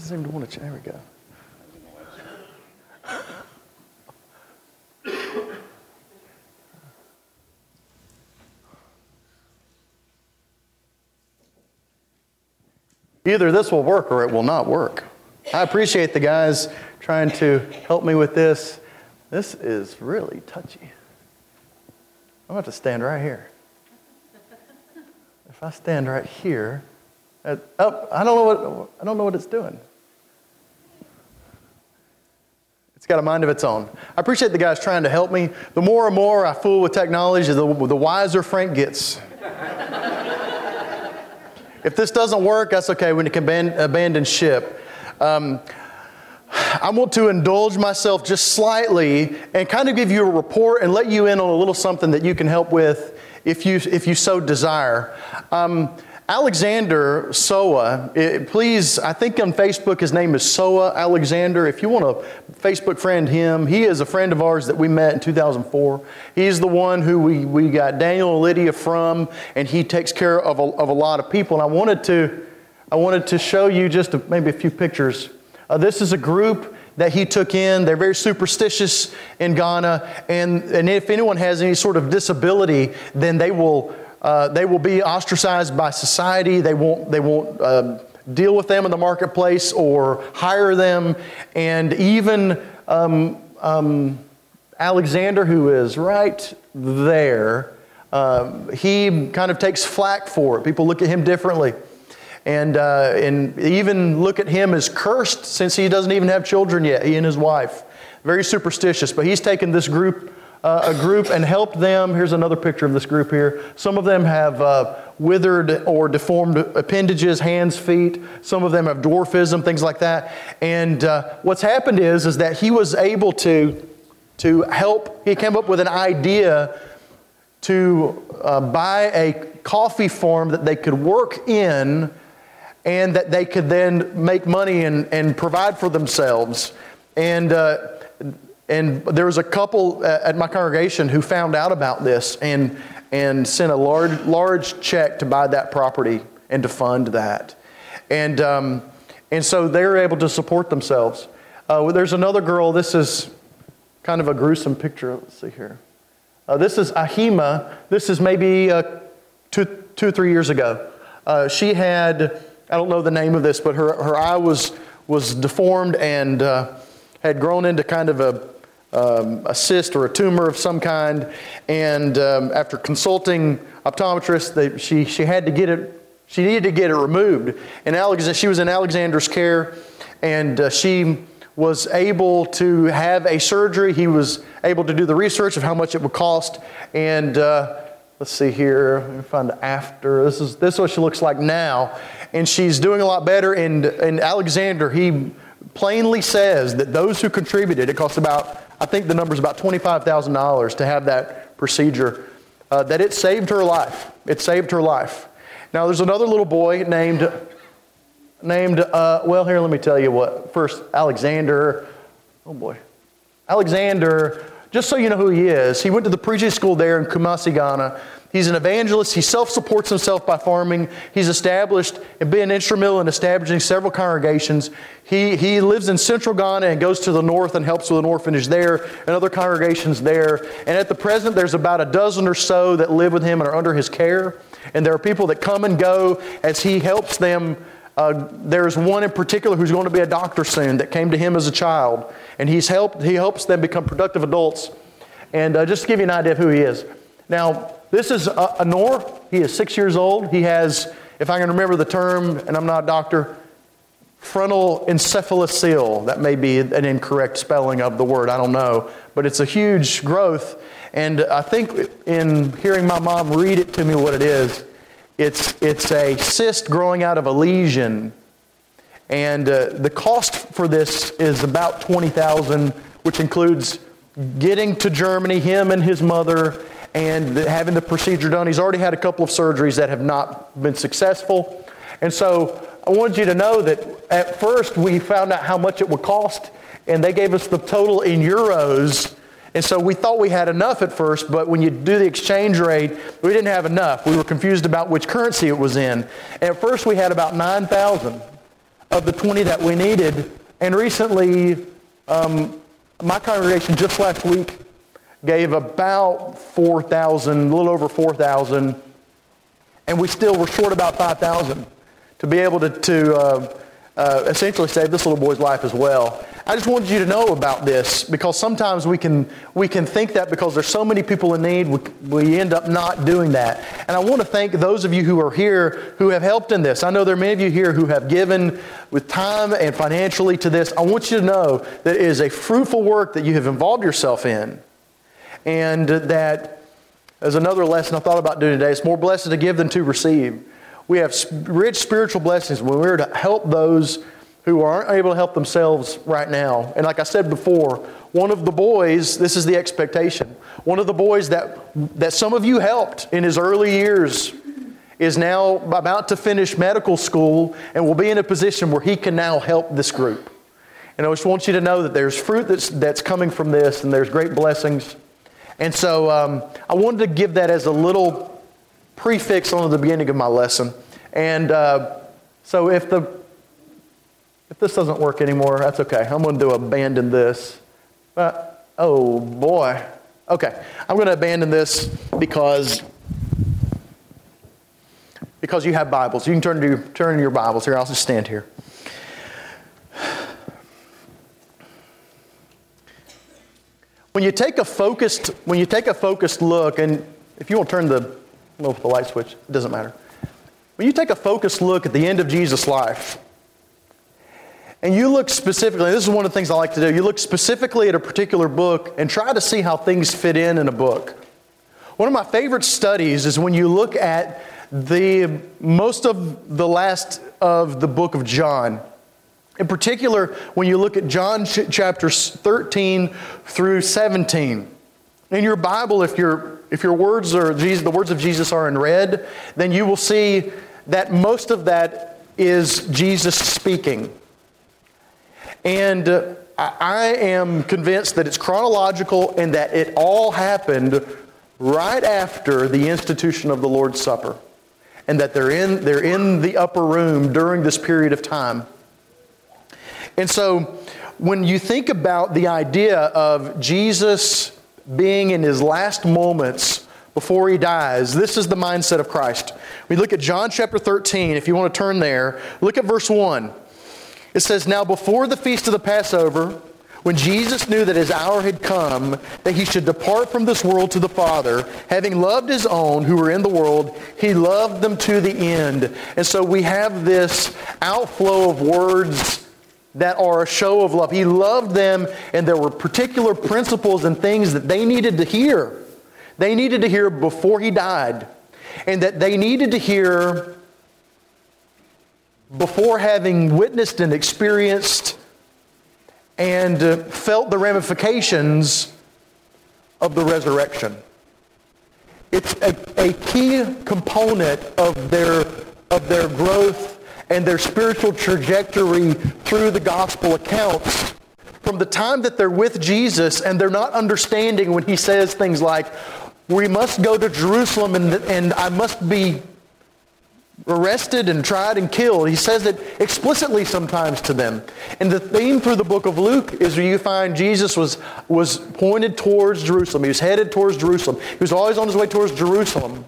Doesn't seem to want to. We go. Either this will work or it will not work. I appreciate the guys trying to help me with this. This is really touchy. I'm going to have to stand right here. If I stand right here, uh, oh, I don't know what I don't know what it's doing. It's got a mind of its own. I appreciate the guys trying to help me. The more and more I fool with technology, the, the wiser Frank gets. if this doesn't work, that's okay. We can abandon ship. Um, I want to indulge myself just slightly and kind of give you a report and let you in on a little something that you can help with if you, if you so desire. Um, Alexander Soa, it, please, I think on Facebook his name is Soa Alexander. If you want to Facebook friend him, he is a friend of ours that we met in 2004. He's the one who we, we got Daniel and Lydia from, and he takes care of a, of a lot of people. And I wanted to, I wanted to show you just a, maybe a few pictures. Uh, this is a group that he took in. They're very superstitious in Ghana, and, and if anyone has any sort of disability, then they will uh, they will be ostracized by society. They won't, they won't uh, deal with them in the marketplace or hire them. And even um, um, Alexander, who is right there, um, he kind of takes flack for it. People look at him differently. And, uh, and even look at him as cursed since he doesn't even have children yet, he and his wife. Very superstitious. But he's taken this group uh, a group and helped them. Here's another picture of this group here. Some of them have uh, withered or deformed appendages, hands, feet. Some of them have dwarfism, things like that. And uh, what's happened is, is that he was able to, to help. He came up with an idea to uh, buy a coffee farm that they could work in and that they could then make money and, and provide for themselves. And uh, and there was a couple at my congregation who found out about this and, and sent a large, large check to buy that property and to fund that. And, um, and so they were able to support themselves. Uh, there's another girl, this is kind of a gruesome picture. Let's see here. Uh, this is Ahima. This is maybe uh, two, two or three years ago. Uh, she had, I don't know the name of this, but her, her eye was, was deformed and uh, had grown into kind of a um, a cyst or a tumor of some kind. And um, after consulting optometrists, they, she, she had to get it, she needed to get it removed. And Alex, she was in Alexander's care, and uh, she was able to have a surgery. He was able to do the research of how much it would cost. And uh, let's see here, let me find after. This is, this is what she looks like now. And she's doing a lot better. And, and Alexander, he plainly says that those who contributed, it cost about I think the number is about $25,000 to have that procedure, uh, that it saved her life. It saved her life. Now, there's another little boy named, named uh, well, here, let me tell you what. First, Alexander. Oh, boy. Alexander, just so you know who he is, he went to the preaching school there in Kumasi, Ghana. He's an evangelist. He self supports himself by farming. He's established and been instrumental in establishing several congregations. He, he lives in central Ghana and goes to the north and helps with an orphanage there and other congregations there. And at the present, there's about a dozen or so that live with him and are under his care. And there are people that come and go as he helps them. Uh, there's one in particular who's going to be a doctor soon that came to him as a child. And he's helped, he helps them become productive adults. And uh, just to give you an idea of who he is. Now, this is Anor. He is six years old. He has, if I can remember the term, and I'm not a doctor, frontal encephalocele. That may be an incorrect spelling of the word. I don't know. But it's a huge growth. And I think in hearing my mom read it to me what it is, it's, it's a cyst growing out of a lesion. And uh, the cost for this is about 20000 which includes getting to Germany, him and his mother, and having the procedure done. He's already had a couple of surgeries that have not been successful. And so I wanted you to know that at first we found out how much it would cost, and they gave us the total in euros. And so we thought we had enough at first, but when you do the exchange rate, we didn't have enough. We were confused about which currency it was in. At first we had about 9,000. of the 20 that we needed. And recently, um, my congregation just last week gave about 4,000, a little over 4,000, and we still were short about 5,000 to be able to, to uh, uh, essentially save this little boy's life as well. I just wanted you to know about this because sometimes we can, we can think that because there's so many people in need, we, we end up not doing that. And I want to thank those of you who are here who have helped in this. I know there are many of you here who have given with time and financially to this. I want you to know that it is a fruitful work that you have involved yourself in. And that, as another lesson I thought about doing today, it's more blessed to give than to receive. We have rich spiritual blessings when we're to help those who aren't able to help themselves right now. And like I said before, one of the boys, this is the expectation, one of the boys that, that some of you helped in his early years is now about to finish medical school and will be in a position where he can now help this group. And I just want you to know that there's fruit that's, that's coming from this and there's great blessings. And so um, I wanted to give that as a little prefix on the beginning of my lesson. And uh, so if the if this doesn't work anymore, that's okay. I'm going to abandon this. But, oh boy. Okay, I'm going to abandon this because because you have Bibles. You can turn to turn to your Bibles here. I'll just stand here. When you take a focused when you take a focused look, and if you want to turn the the light switch, it doesn't matter. When you take a focused look at the end of Jesus' life, and you look specifically, this is one of the things I like to do, you look specifically at a particular book and try to see how things fit in in a book. One of my favorite studies is when you look at the most of the last of the book of John. In particular, when you look at John chapters 13 through 17. In your Bible, if you're if your words are Jesus, the words of Jesus are in red, then you will see that most of that is Jesus speaking. And uh, I am convinced that it's chronological and that it all happened right after the institution of the Lord's Supper. And that they're in, they're in the upper room during this period of time. And so when you think about the idea of Jesus being in his last moments before he dies. This is the mindset of Christ. We look at John chapter 13, if you want to turn there, look at verse 1. It says, Now before the feast of the Passover, when Jesus knew that his hour had come, that he should depart from this world to the Father, having loved his own who were in the world, he loved them to the end. And so we have this outflow of words that are a show of love. He loved them, and there were particular principles and things that they needed to hear. They needed to hear before he died, and that they needed to hear before having witnessed and experienced and uh, felt the ramifications of the resurrection. It's a, a key component of their, of their growth and their spiritual trajectory through the gospel accounts from the time that they're with Jesus and they're not understanding when he says things like, we must go to Jerusalem and, and I must be arrested and tried and killed. He says it explicitly sometimes to them. And the theme through the book of Luke is where you find Jesus was, was pointed towards Jerusalem. He was headed towards Jerusalem. He was always on his way towards Jerusalem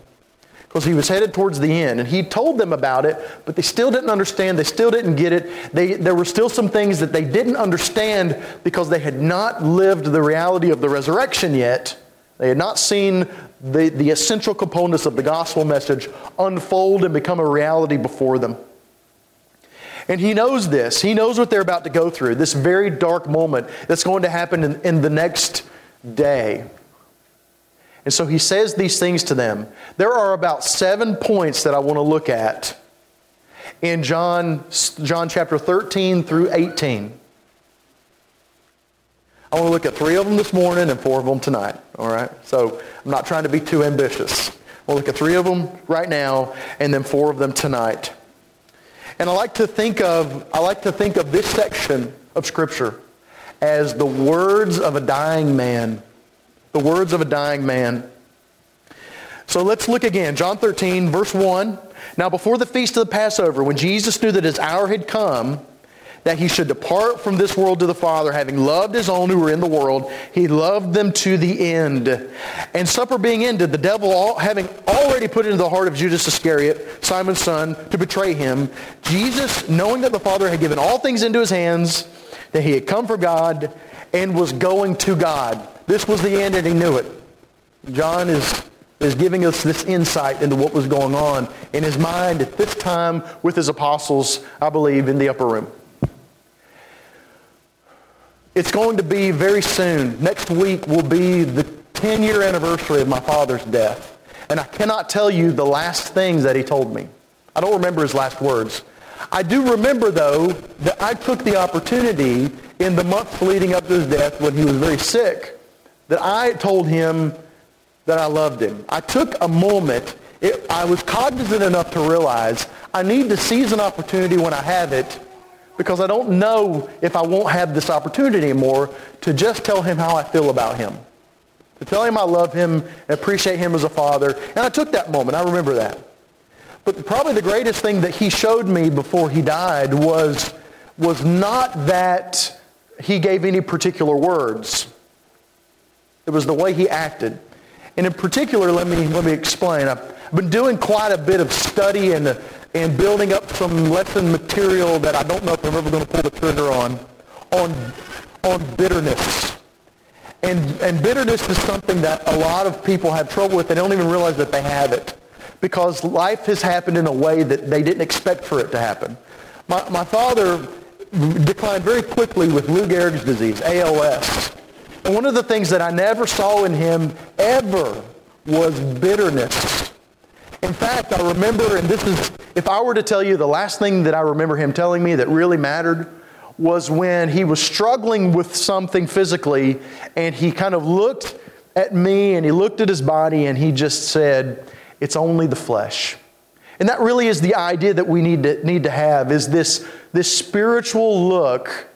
because he was headed towards the end. And he told them about it, but they still didn't understand. They still didn't get it. They, there were still some things that they didn't understand because they had not lived the reality of the resurrection yet. They had not seen the, the essential components of the gospel message unfold and become a reality before them. And he knows this. He knows what they're about to go through, this very dark moment that's going to happen in, in the next day. And so he says these things to them. There are about seven points that I want to look at in John, John chapter 13 through 18. I want to look at three of them this morning and four of them tonight. All right? So I'm not trying to be too ambitious. We'll look at three of them right now and then four of them tonight. And I like to think of I like to think of this section of Scripture as the words of a dying man the words of a dying man. So let's look again. John 13, verse 1. Now, before the feast of the Passover, when Jesus knew that his hour had come, that he should depart from this world to the Father, having loved his own who were in the world, he loved them to the end. And supper being ended, the devil, all, having already put into the heart of Judas Iscariot, Simon's son, to betray him, Jesus, knowing that the Father had given all things into his hands, that he had come from God and was going to God. This was the end and he knew it. John is is giving us this insight into what was going on in his mind at this time with his apostles, I believe, in the upper room. It's going to be very soon. Next week will be the 10-year anniversary of my father's death. And I cannot tell you the last things that he told me. I don't remember his last words. I do remember, though, that I took the opportunity in the months leading up to his death when he was very sick, that I told him that I loved him. I took a moment. It, I was cognizant enough to realize I need to seize an opportunity when I have it because I don't know if I won't have this opportunity anymore to just tell him how I feel about him. To tell him I love him and appreciate him as a father. And I took that moment. I remember that. But probably the greatest thing that he showed me before he died was, was not that he gave any particular words. It was the way he acted. And in particular, let me, let me explain. I've been doing quite a bit of study and, and building up some lesson material that I don't know if I'm ever going to pull the trigger on, on, on bitterness. And, and bitterness is something that a lot of people have trouble with. They don't even realize that they have it because life has happened in a way that they didn't expect for it to happen. My, my father declined very quickly with Lou Gehrig's disease, ALS. And one of the things that I never saw in him ever was bitterness. In fact, I remember, and this is, if I were to tell you the last thing that I remember him telling me that really mattered was when he was struggling with something physically and he kind of looked at me and he looked at his body and he just said, it's only the flesh. And that really is the idea that we need to, need to have is this, this spiritual look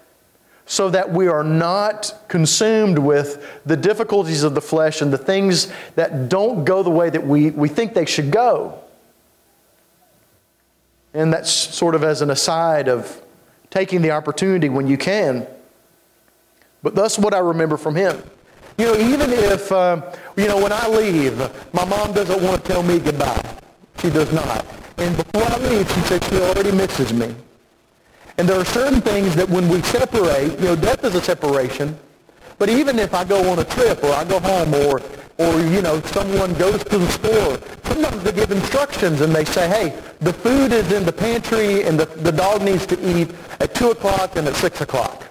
so that we are not consumed with the difficulties of the flesh and the things that don't go the way that we, we think they should go. And that's sort of as an aside of taking the opportunity when you can. But that's what I remember from him. You know, even if, uh, you know, when I leave, my mom doesn't want to tell me goodbye. She does not. And before I leave, she said she already misses me. And there are certain things that when we separate, you know, death is a separation. But even if I go on a trip or I go home or, or you know, someone goes to the store, sometimes they give instructions and they say, hey, the food is in the pantry and the, the dog needs to eat at 2 o'clock and at 6 o'clock.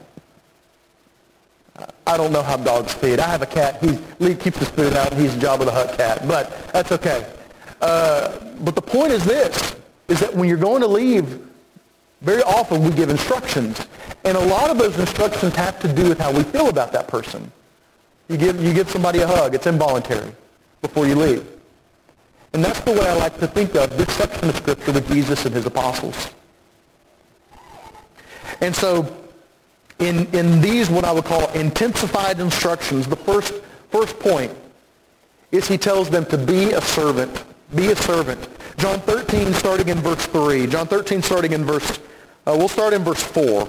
I don't know how dogs feed. I have a cat. He, Lee keeps his food out. He's a Jabba the Hutt cat, but that's okay. Uh, but the point is this, is that when you're going to leave, very often we give instructions. And a lot of those instructions have to do with how we feel about that person. You give, you give somebody a hug. It's involuntary before you leave. And that's the way I like to think of this section of Scripture with Jesus and his apostles. And so in, in these, what I would call intensified instructions, the first, first point is he tells them to be a servant. Be a servant. John 13, starting in verse 3. John 13, starting in verse uh, we'll start in verse 4.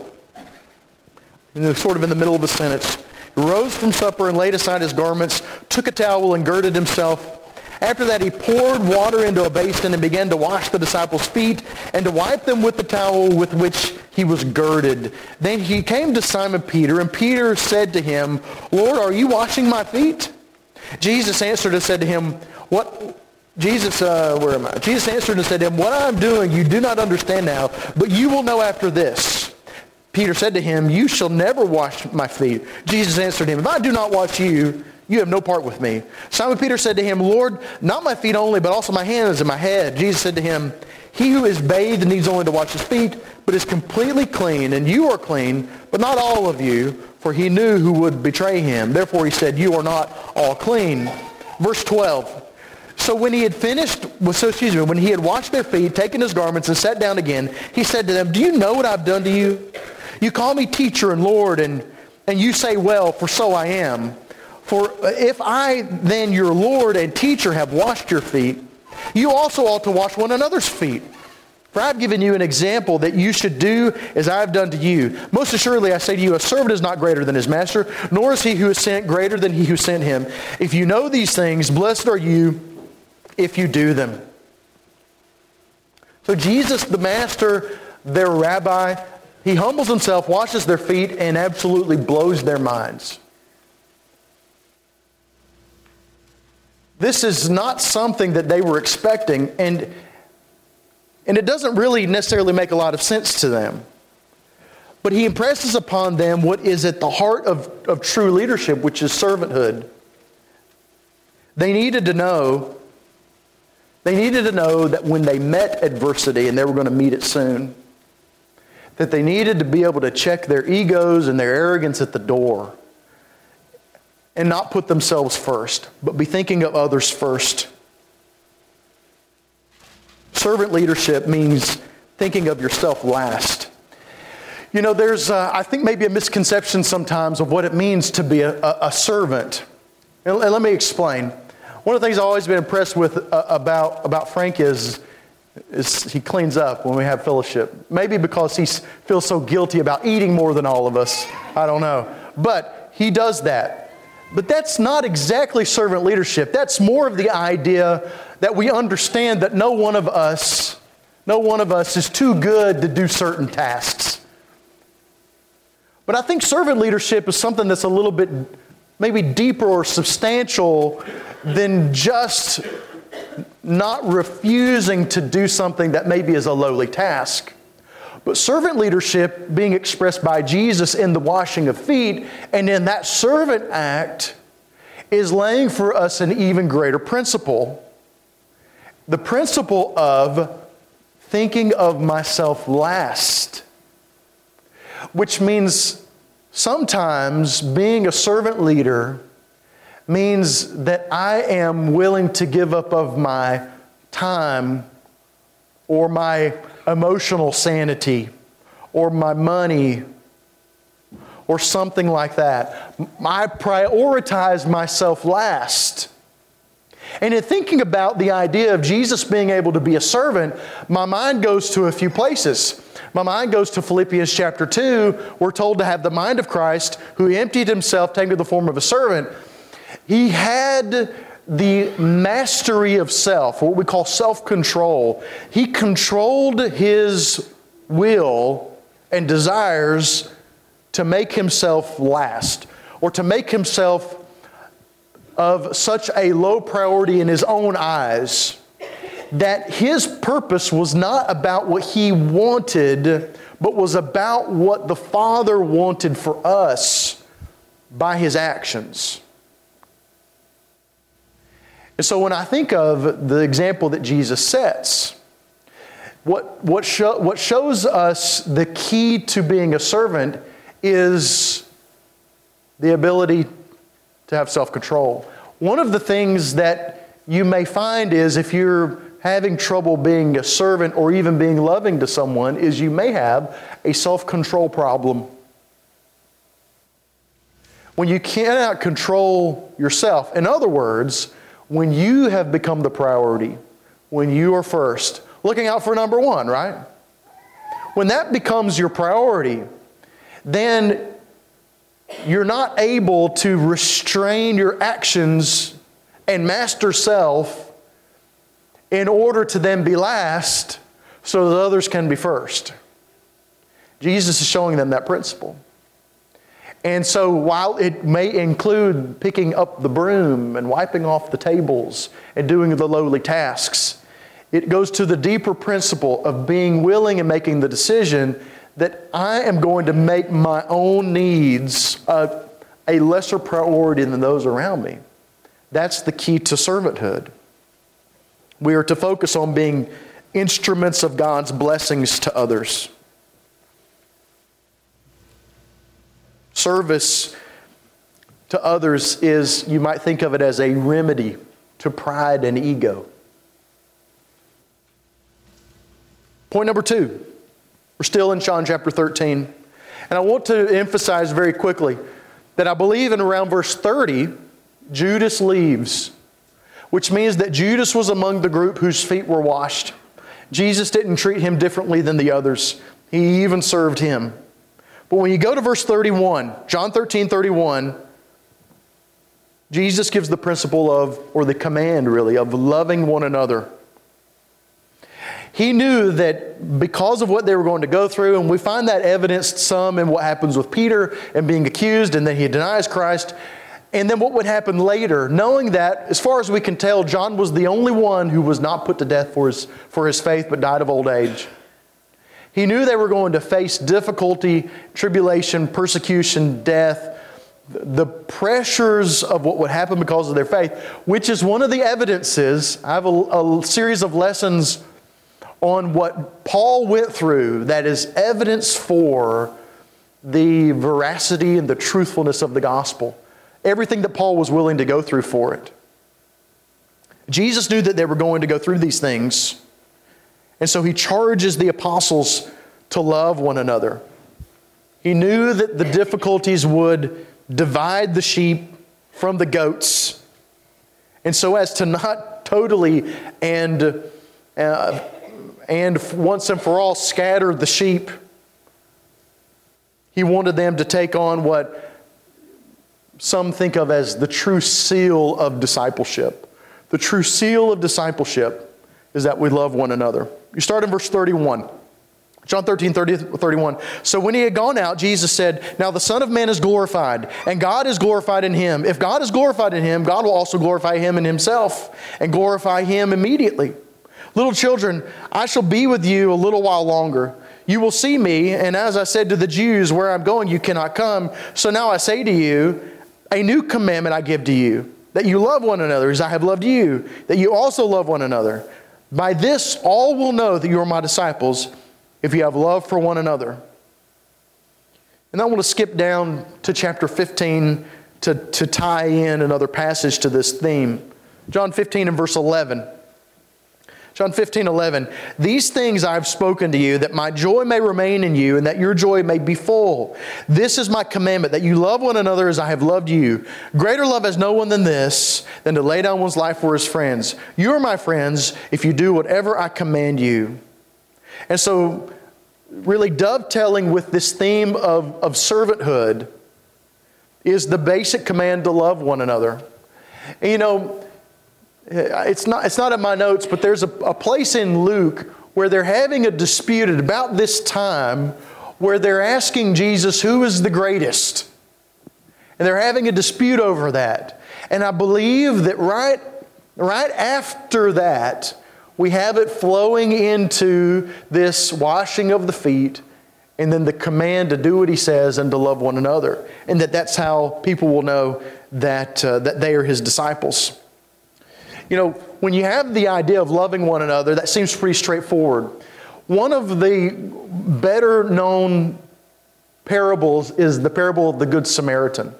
And sort of in the middle of the sentence. He rose from supper and laid aside his garments, took a towel and girded himself. After that, he poured water into a basin and began to wash the disciples' feet and to wipe them with the towel with which he was girded. Then he came to Simon Peter, and Peter said to him, Lord, are you washing my feet? Jesus answered and said to him, What, Jesus, uh, where am I? Jesus answered and said to him, What I am doing you do not understand now, but you will know after this. Peter said to him, You shall never wash my feet. Jesus answered him, If I do not wash you, you have no part with me. Simon Peter said to him, Lord, not my feet only, but also my hands and my head. Jesus said to him, He who is bathed needs only to wash his feet, but is completely clean, and you are clean, but not all of you, for he knew who would betray him. Therefore he said, You are not all clean. Verse 12. So when he had finished, so excuse me, when he had washed their feet, taken his garments, and sat down again, he said to them, Do you know what I've done to you? You call me teacher and Lord, and, and you say, Well, for so I am. For if I then, your Lord and teacher, have washed your feet, you also ought to wash one another's feet. For I've given you an example that you should do as I have done to you. Most assuredly, I say to you, a servant is not greater than his master, nor is he who is sent greater than he who sent him. If you know these things, blessed are you if you do them. So Jesus, the master, their rabbi, he humbles himself, washes their feet, and absolutely blows their minds. This is not something that they were expecting, and and it doesn't really necessarily make a lot of sense to them. But he impresses upon them what is at the heart of, of true leadership, which is servanthood. They needed to know, they needed to know that when they met adversity, and they were going to meet it soon, that they needed to be able to check their egos and their arrogance at the door and not put themselves first, but be thinking of others first. Servant leadership means thinking of yourself last. You know, there's, uh, I think, maybe a misconception sometimes of what it means to be a, a, servant. And, let me explain. One of the things I've always been impressed with uh, about, about Frank is, is he cleans up when we have fellowship. Maybe because he feels so guilty about eating more than all of us. I don't know. But he does that. But that's not exactly servant leadership. That's more of the idea that we understand that no one of us, no one of us is too good to do certain tasks. But I think servant leadership is something that's a little bit maybe deeper or substantial than just not refusing to do something that maybe is a lowly task. But servant leadership being expressed by Jesus in the washing of feet and in that servant act is laying for us an even greater principle the principle of thinking of myself last, which means sometimes being a servant leader means that I am willing to give up of my time or my emotional sanity or my money or something like that. I prioritize myself last. And in thinking about the idea of Jesus being able to be a servant, my mind goes to a few places. My mind goes to Philippians chapter 2. We're told to have the mind of Christ, who emptied himself, taking the form of a servant. He had the mastery of self, what we call self control. He controlled his will and desires to make himself last or to make himself of such a low priority in his own eyes that his purpose was not about what he wanted, but was about what the Father wanted for us by his actions. And so when I think of the example that Jesus sets, what, what, show, what shows us the key to being a servant is the ability to have self control. One of the things that you may find is if you're having trouble being a servant or even being loving to someone, is you may have a self control problem. When you cannot control yourself, in other words, when you have become the priority, when you are first, looking out for number one, right? When that becomes your priority, then you're not able to restrain your actions and master self in order to then be last so that others can be first. Jesus is showing them that principle. And so, while it may include picking up the broom and wiping off the tables and doing the lowly tasks, it goes to the deeper principle of being willing and making the decision that I am going to make my own needs a, a lesser priority than those around me. That's the key to servanthood. We are to focus on being instruments of God's blessings to others. Service to others is, you might think of it as a remedy to pride and ego. Point number two. We're still in John chapter 13. And I want to emphasize very quickly that I believe in around verse 30, Judas leaves, which means that Judas was among the group whose feet were washed. Jesus didn't treat him differently than the others. He even served him. But when you go to verse 31, John 13, 31, Jesus gives the principle of, or the command really, of loving one another. He knew that because of what they were going to go through, and we find that evidenced some in what happens with Peter and being accused, and then he denies Christ, and then what would happen later, knowing that, as far as we can tell, John was the only one who was not put to death for his, for his faith but died of old age. He knew they were going to face difficulty, tribulation, persecution, death, the pressures of what would happen because of their faith, which is one of the evidences. I have a, a, series of lessons on what Paul went through that is evidence for the veracity and the truthfulness of the gospel. Everything that Paul was willing to go through for it. Jesus knew that they were going to go through these things, and so he charges the apostles to love one another. He knew that the difficulties would divide the sheep from the goats, and so as to not totally and uh, and once and for all scatter the sheep. He wanted them to take on what some think of as the true seal of discipleship. The true seal of discipleship is that we love one another. You start in verse 31. John 13, 30, 31. So when he had gone out, Jesus said, Now the Son of Man is glorified, and God is glorified in him. If God is glorified in him, God will also glorify him in himself and glorify him immediately. Little children, I shall be with you a little while longer. You will see me, and as I said to the Jews, where I'm going, you cannot come. So now I say to you, a new commandment I give to you, that you love one another as I have loved you, that you also love one another. By this all will know that you are my disciples if you have love for one another. And I want to skip down to chapter 15 to, to tie in another passage to this theme. John 15 and verse 11. John 15, 11. These things I have spoken to you, that my joy may remain in you, and that your joy may be full. This is my commandment, that you love one another as I have loved you. Greater love has no one than this, than to lay down one's life for his friends. You are my friends if you do whatever I command you. And so, really dovetailing with this theme of, of servanthood is the basic command to love one another. And, you know, it's not, it's not in my notes, but there's a, a place in Luke where they're having a dispute at about this time where they're asking Jesus who is the greatest. And they're having a dispute over that. And I believe that right, right after that, we have it flowing into this washing of the feet and then the command to do what he says and to love one another. And that that's how people will know that, uh, that they are his disciples. You know, when you have the idea of loving one another, that seems pretty straightforward. One of the better known parables is the parable of the Good Samaritan.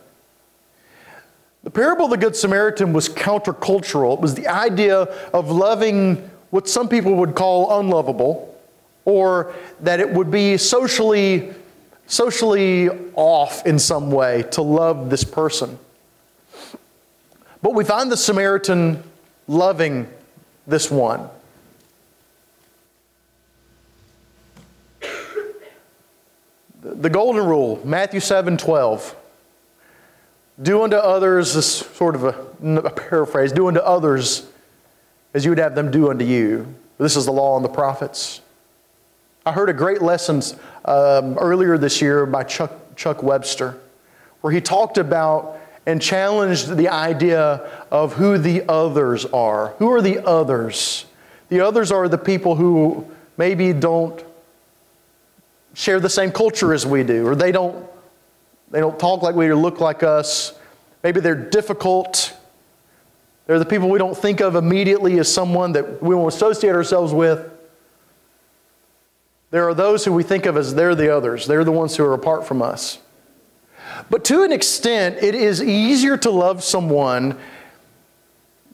The parable of the Good Samaritan was countercultural. It was the idea of loving what some people would call unlovable, or that it would be socially, socially off in some way to love this person. But we find the Samaritan loving this one. The golden rule, Matthew 7 12. Do unto others, this sort of a, a, paraphrase, do unto others as you would have them do unto you. This is the law and the prophets. I heard a great lesson um, earlier this year by Chuck, Chuck Webster, where he talked about and challenged the idea of who the others are. Who are the others? The others are the people who maybe don't share the same culture as we do, or they don't, they don't talk like we or look like us. Maybe they're difficult. They're the people we don't think of immediately as someone that we won't associate ourselves with. There are those who we think of as they're the others. They're the ones who are apart from us. But to an extent, it is easier to love someone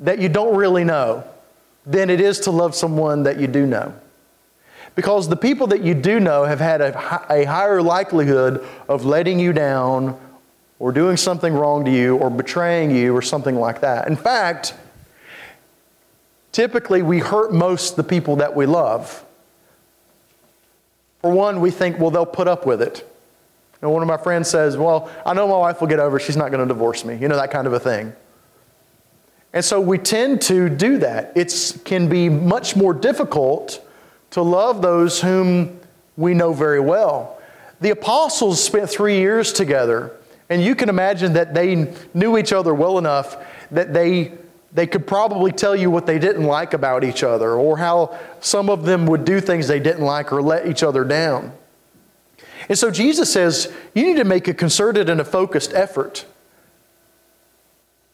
that you don't really know than it is to love someone that you do know. Because the people that you do know have had a, a higher likelihood of letting you down or doing something wrong to you or betraying you or something like that. In fact, typically we hurt most the people that we love. For one, we think, well, they'll put up with it. And one of my friends says, well, I know my wife will get over it. She's not going to divorce me. You know, that kind of a thing. And so we tend to do that. It can be much more difficult to love those whom we know very well. The apostles spent three years together, and you can imagine that they knew each other well enough that they, they could probably tell you what they didn't like about each other, or how some of them would do things they didn't like or let each other down. And so Jesus says, you need to make a concerted and a focused effort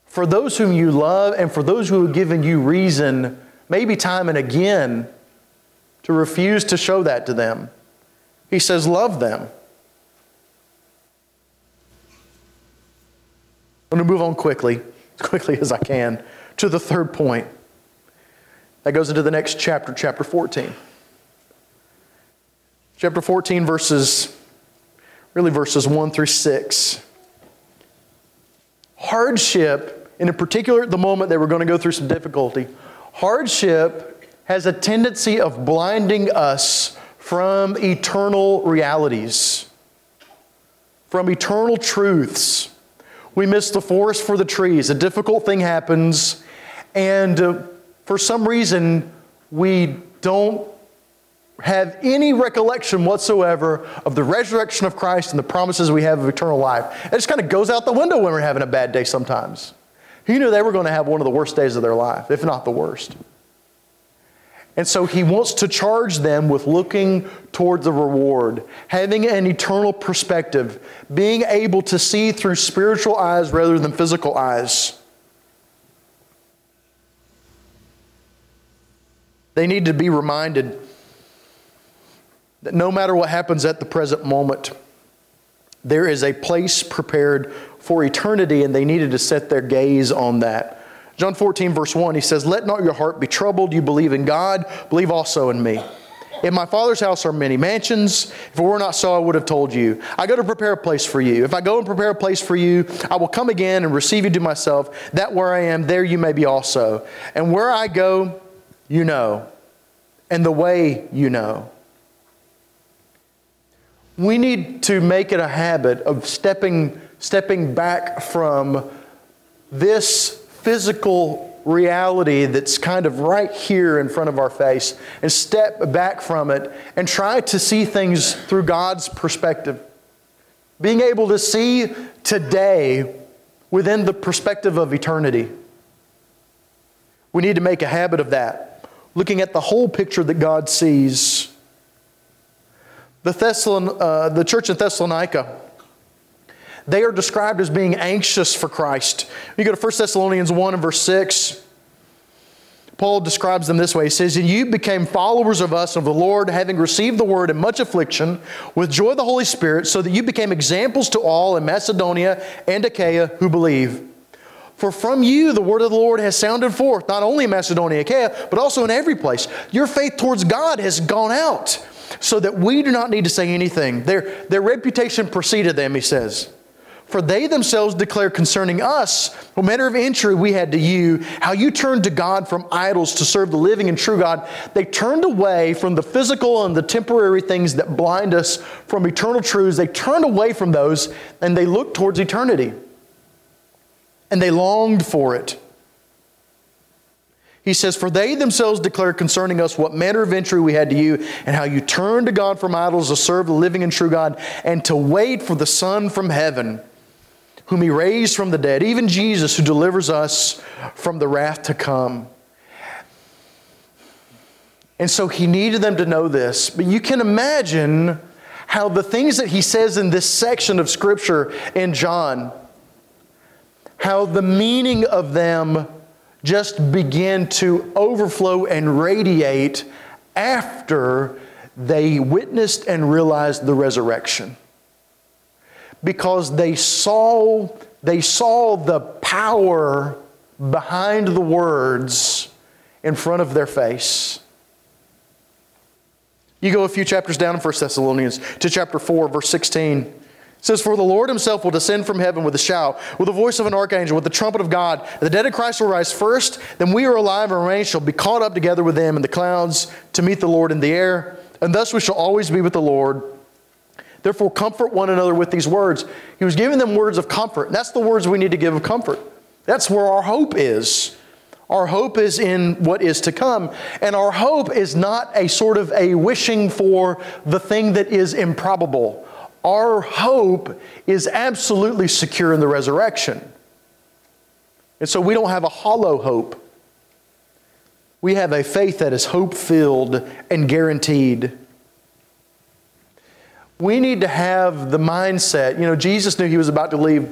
for those whom you love and for those who have given you reason, maybe time and again, to refuse to show that to them. He says, Love them. I'm going to move on quickly, as quickly as I can, to the third point. That goes into the next chapter, chapter 14. Chapter 14, verses, really verses 1 through 6. Hardship and in particular at the moment they were going to go through some difficulty, hardship has a tendency of blinding us from eternal realities, from eternal truths. We miss the forest for the trees. A difficult thing happens, and uh, for some reason, we don't have any recollection whatsoever of the resurrection of Christ and the promises we have of eternal life. It just kind of goes out the window when we're having a bad day sometimes. He knew they were going to have one of the worst days of their life, if not the worst. And so he wants to charge them with looking toward the reward, having an eternal perspective, being able to see through spiritual eyes rather than physical eyes. They need to be reminded that no matter what happens at the present moment, there is a place prepared for eternity, and they needed to set their gaze on that. John 14, verse 1, he says, Let not your heart be troubled. You believe in God, believe also in me. In my Father's house are many mansions. If it were not so, I would have told you. I go to prepare a place for you. If I go and prepare a place for you, I will come again and receive you to myself, that where I am, there you may be also. And where I go, you know, and the way you know. We need to make it a habit of stepping stepping back from this physical reality that's kind of right here in front of our face and step back from it and try to see things through God's perspective. Being able to see today within the perspective of eternity. We need to make a habit of that, looking at the whole picture that God sees. The, Thessalon, uh, the church in Thessalonica they are described as being anxious for Christ. You go to 1 Thessalonians 1 and verse 6. Paul describes them this way. He says, And you became followers of us, of the Lord, having received the word in much affliction, with joy of the Holy Spirit, so that you became examples to all in Macedonia and Achaia who believe. For from you the word of the Lord has sounded forth, not only in Macedonia, Achaia, but also in every place. Your faith towards God has gone out, so that we do not need to say anything. Their, their reputation preceded them, he says. For they themselves declare concerning us what manner of entry we had to you, how you turned to God from idols to serve the living and true God. They turned away from the physical and the temporary things that blind us from eternal truths. They turned away from those and they looked towards eternity. And they longed for it. He says, For they themselves declare concerning us what manner of entry we had to you, and how you turned to God from idols to serve the living and true God, and to wait for the Son from heaven whom he raised from the dead, even Jesus who delivers us from the wrath to come. And so he needed them to know this. But you can imagine how the things that he says in this section of Scripture in John, how the meaning of them just begin to overflow and radiate after they witnessed and realized the resurrection because they saw, they saw the power behind the words in front of their face. You go a few chapters down in 1 Thessalonians to chapter 4, verse 16. It says, For the Lord himself will descend from heaven with a shout, with the voice of an archangel, with the trumpet of God. The dead in Christ will rise first, then we are alive and remain shall be caught up together with them in the clouds to meet the Lord in the air, and thus we shall always be with the Lord. Therefore, comfort one another with these words. He was giving them words of comfort. That's the words we need to give of comfort. That's where our hope is. Our hope is in what is to come. And our hope is not a sort of a wishing for the thing that is improbable. Our hope is absolutely secure in the resurrection. And so we don't have a hollow hope. We have a faith that is hope filled and guaranteed. We need to have the mindset. You know, Jesus knew he was about to leave,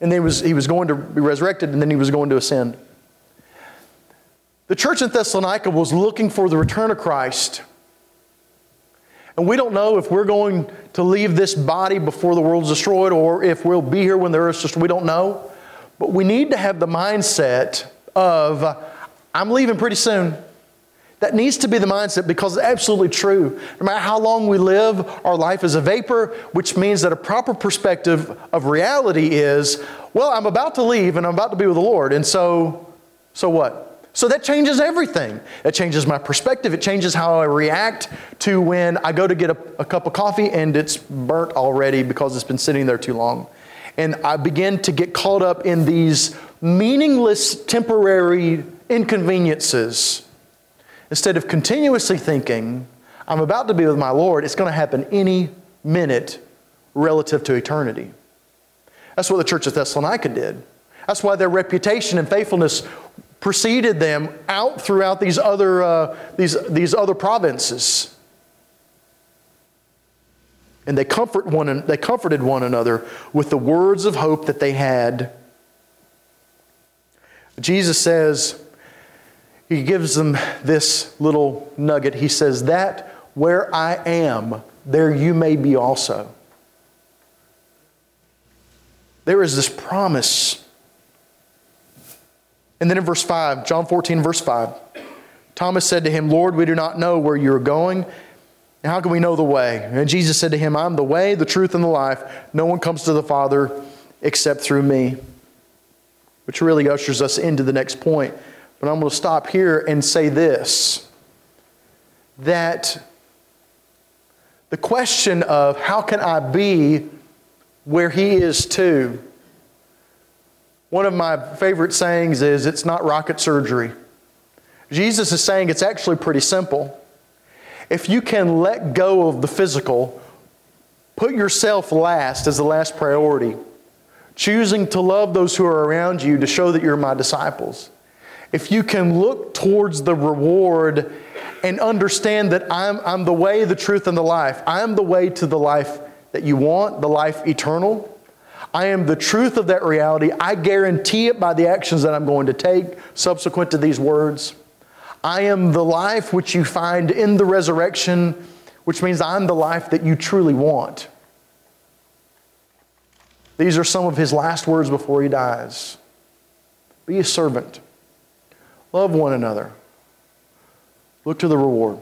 and then he was, he was going to be resurrected, and then he was going to ascend. The church in Thessalonica was looking for the return of Christ. And we don't know if we're going to leave this body before the world's destroyed or if we'll be here when the earth's destroyed. We don't know. But we need to have the mindset of, I'm leaving pretty soon. That needs to be the mindset because it's absolutely true. No matter how long we live, our life is a vapor, which means that a proper perspective of reality is, well, I'm about to leave and I'm about to be with the Lord. And so, so what? So that changes everything. It changes my perspective. It changes how I react to when I go to get a, a, cup of coffee and it's burnt already because it's been sitting there too long. And I begin to get caught up in these meaningless temporary inconveniences instead of continuously thinking, I'm about to be with my Lord, it's going to happen any minute relative to eternity. That's what the church of Thessalonica did. That's why their reputation and faithfulness preceded them out throughout these other, uh, these, these other provinces. And they, comfort one, they comforted one another with the words of hope that they had. Jesus says, He gives them this little nugget. He says, That where I am, there you may be also. There is this promise and then in verse 5, John 14, verse 5, Thomas said to him, Lord, we do not know where you are going. And how can we know the way? And Jesus said to him, I'm the way, the truth, and the life. No one comes to the Father except through me. Which really ushers us into the next point. But I'm going to stop here and say this that the question of how can I be where he is too one of my favorite sayings is, It's not rocket surgery. Jesus is saying it's actually pretty simple. If you can let go of the physical, put yourself last as the last priority, choosing to love those who are around you to show that you're my disciples. If you can look towards the reward and understand that I'm, I'm the way, the truth, and the life, I'm the way to the life that you want, the life eternal I am the truth of that reality. I guarantee it by the actions that I'm going to take subsequent to these words. I am the life which you find in the resurrection, which means I'm the life that you truly want. These are some of his last words before he dies. Be a servant. Love one another. Look to the reward.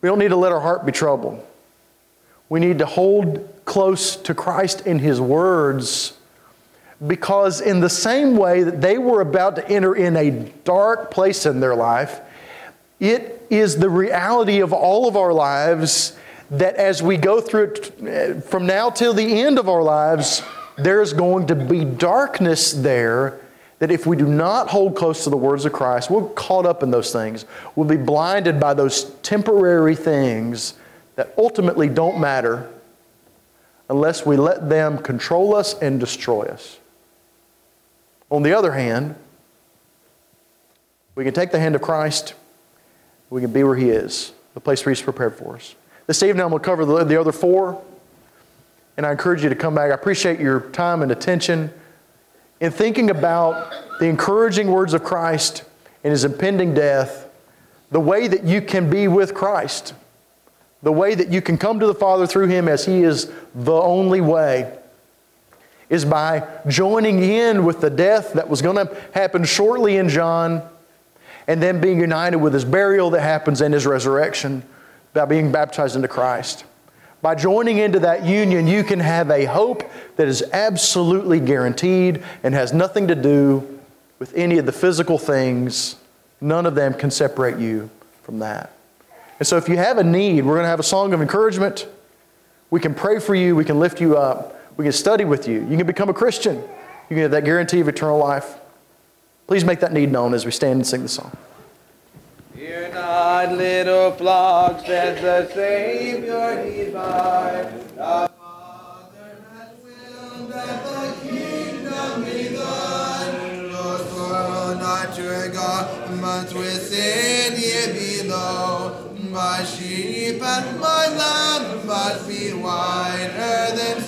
We don't need to let our heart be troubled. We need to hold close to Christ in His words because, in the same way that they were about to enter in a dark place in their life, it is the reality of all of our lives that as we go through it eh, from now till the end of our lives, there's going to be darkness there that if we do not hold close to the words of Christ, we're caught up in those things. We'll be blinded by those temporary things that ultimately don't matter unless we let them control us and destroy us. On the other hand, we can take the hand of Christ, we can be where He is, the place where He's prepared for us. This evening, I'm going to cover the, the other four, and I encourage you to come back. I appreciate your time and attention in thinking about the encouraging words of Christ and His impending death, the way that you can be with Christ the way that you can come to the Father through Him as He is the only way is by joining in with the death that was going to happen shortly in John and then being united with His burial that happens and His resurrection by being baptized into Christ. By joining into that union, you can have a hope that is absolutely guaranteed and has nothing to do with any of the physical things. None of them can separate you from that. And so, if you have a need, we're going to have a song of encouragement. We can pray for you, we can lift you up, we can study with you. You can become a Christian, you can have that guarantee of eternal life. Please make that need known as we stand and sing the song. Fear not, little flocks, that the Savior he by. The Father has willed that the kingdom be thine. Lord, sorrow not your God, but within ye below. My sheep and my lamb must be whiter than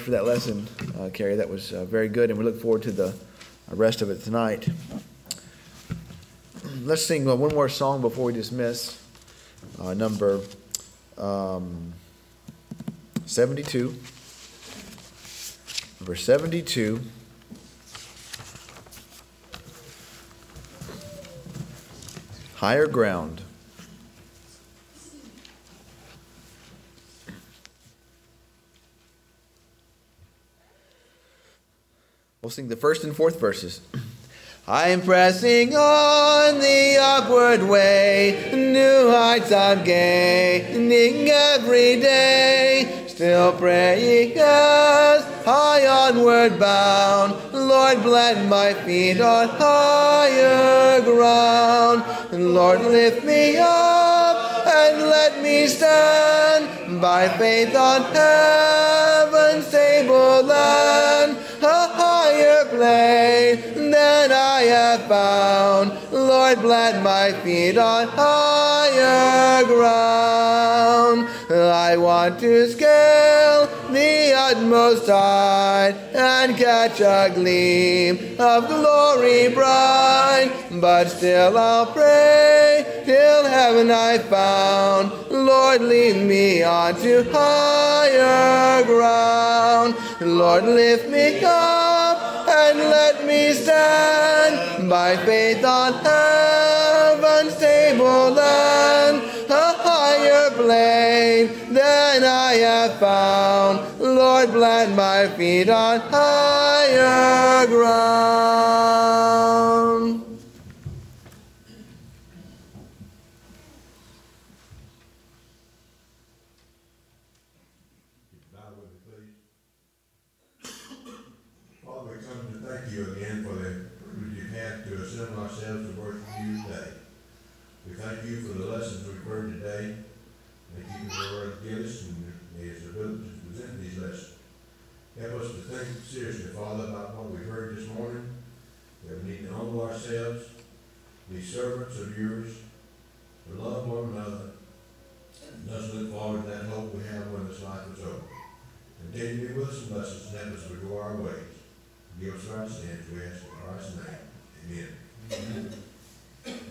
much for that lesson, uh, Carrie. That was uh, very good, and we look forward to the rest of it tonight. Let's sing uh, one more song before we dismiss. Uh, number um, 72. Number 72. Higher ground. We'll sing the first and fourth verses. I am pressing on the upward way, new heights I'm gaining every day. Still praying as I onward bound. Lord, plant my feet on higher ground. Lord, lift me up and let me stand by faith on heaven's Lord, plant my feet on higher ground. I want to scale the utmost height and catch a gleam of glory bright. But still I'll pray till heaven I found. Lord, lead me on to higher ground. Lord, lift me up and let me stand by faith on heaven's stable land. A higher plane than I have found. Lord, plant my feet on higher ground. thank you again for the privilege you've had to assemble ourselves to worship you today. We thank lessons we've heard today. Thank you the word give us and his ability to present these lessons. Help us to think seriously, Father, about what we've heard this morning. That we need to humble ourselves, be servants of yours, to love one another, and thus look forward to that hope we have when this life is over. Continue to be with us and bless us and help us to go our ways. Give us our sins, we ask in Christ's name. Amen.